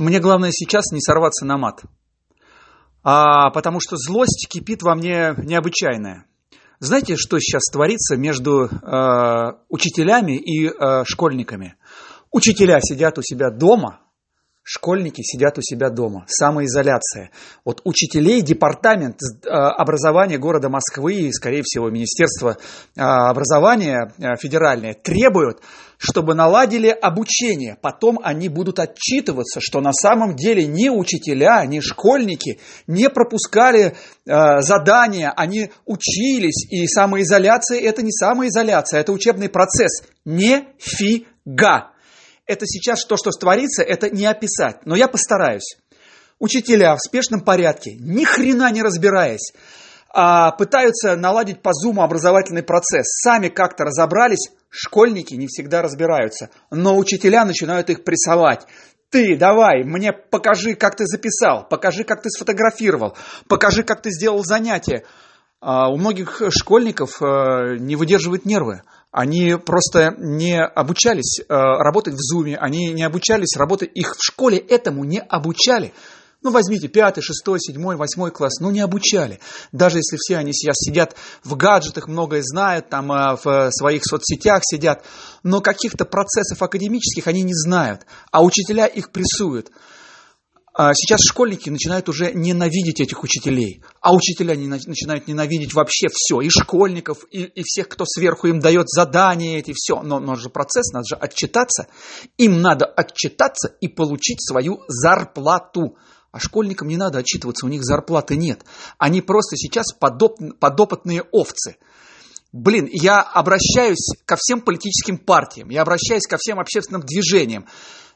Мне главное сейчас не сорваться на мат. А, потому что злость кипит во мне необычайная. Знаете, что сейчас творится между э, учителями и э, школьниками? Учителя сидят у себя дома, школьники сидят у себя дома. Самоизоляция. Вот учителей департамент э, образования города Москвы и, скорее всего, Министерство э, образования э, федеральное требуют, чтобы наладили обучение. Потом они будут отчитываться, что на самом деле ни учителя, ни школьники не пропускали задания, они учились. И самоизоляция – это не самоизоляция, это учебный процесс. Нифига! Это сейчас то, что творится, это не описать. Но я постараюсь. Учителя в спешном порядке, ни хрена не разбираясь, а, пытаются наладить по зуму образовательный процесс. Сами как-то разобрались, школьники не всегда разбираются, но учителя начинают их прессовать. Ты давай, мне покажи, как ты записал, покажи, как ты сфотографировал, покажи, как ты сделал занятие. А у многих школьников э, не выдерживают нервы. Они просто не обучались э, работать в зуме, они не обучались работать, их в школе этому не обучали. Ну, возьмите пятый, шестой, седьмой, восьмой класс, ну, не обучали. Даже если все они сейчас сидят в гаджетах, многое знают, там э, в своих соцсетях сидят, но каких-то процессов академических они не знают, а учителя их прессуют. А сейчас школьники начинают уже ненавидеть этих учителей, а учителя начинают ненавидеть вообще все, и школьников, и, и всех, кто сверху им дает задания эти, все. Но, но же процесс, надо же отчитаться. Им надо отчитаться и получить свою зарплату. А школьникам не надо отчитываться, у них зарплаты нет. Они просто сейчас подоп, подопытные овцы. Блин, я обращаюсь ко всем политическим партиям, я обращаюсь ко всем общественным движениям.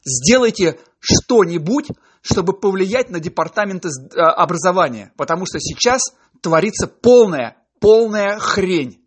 Сделайте что-нибудь, чтобы повлиять на департаменты э, образования, потому что сейчас творится полная, полная хрень.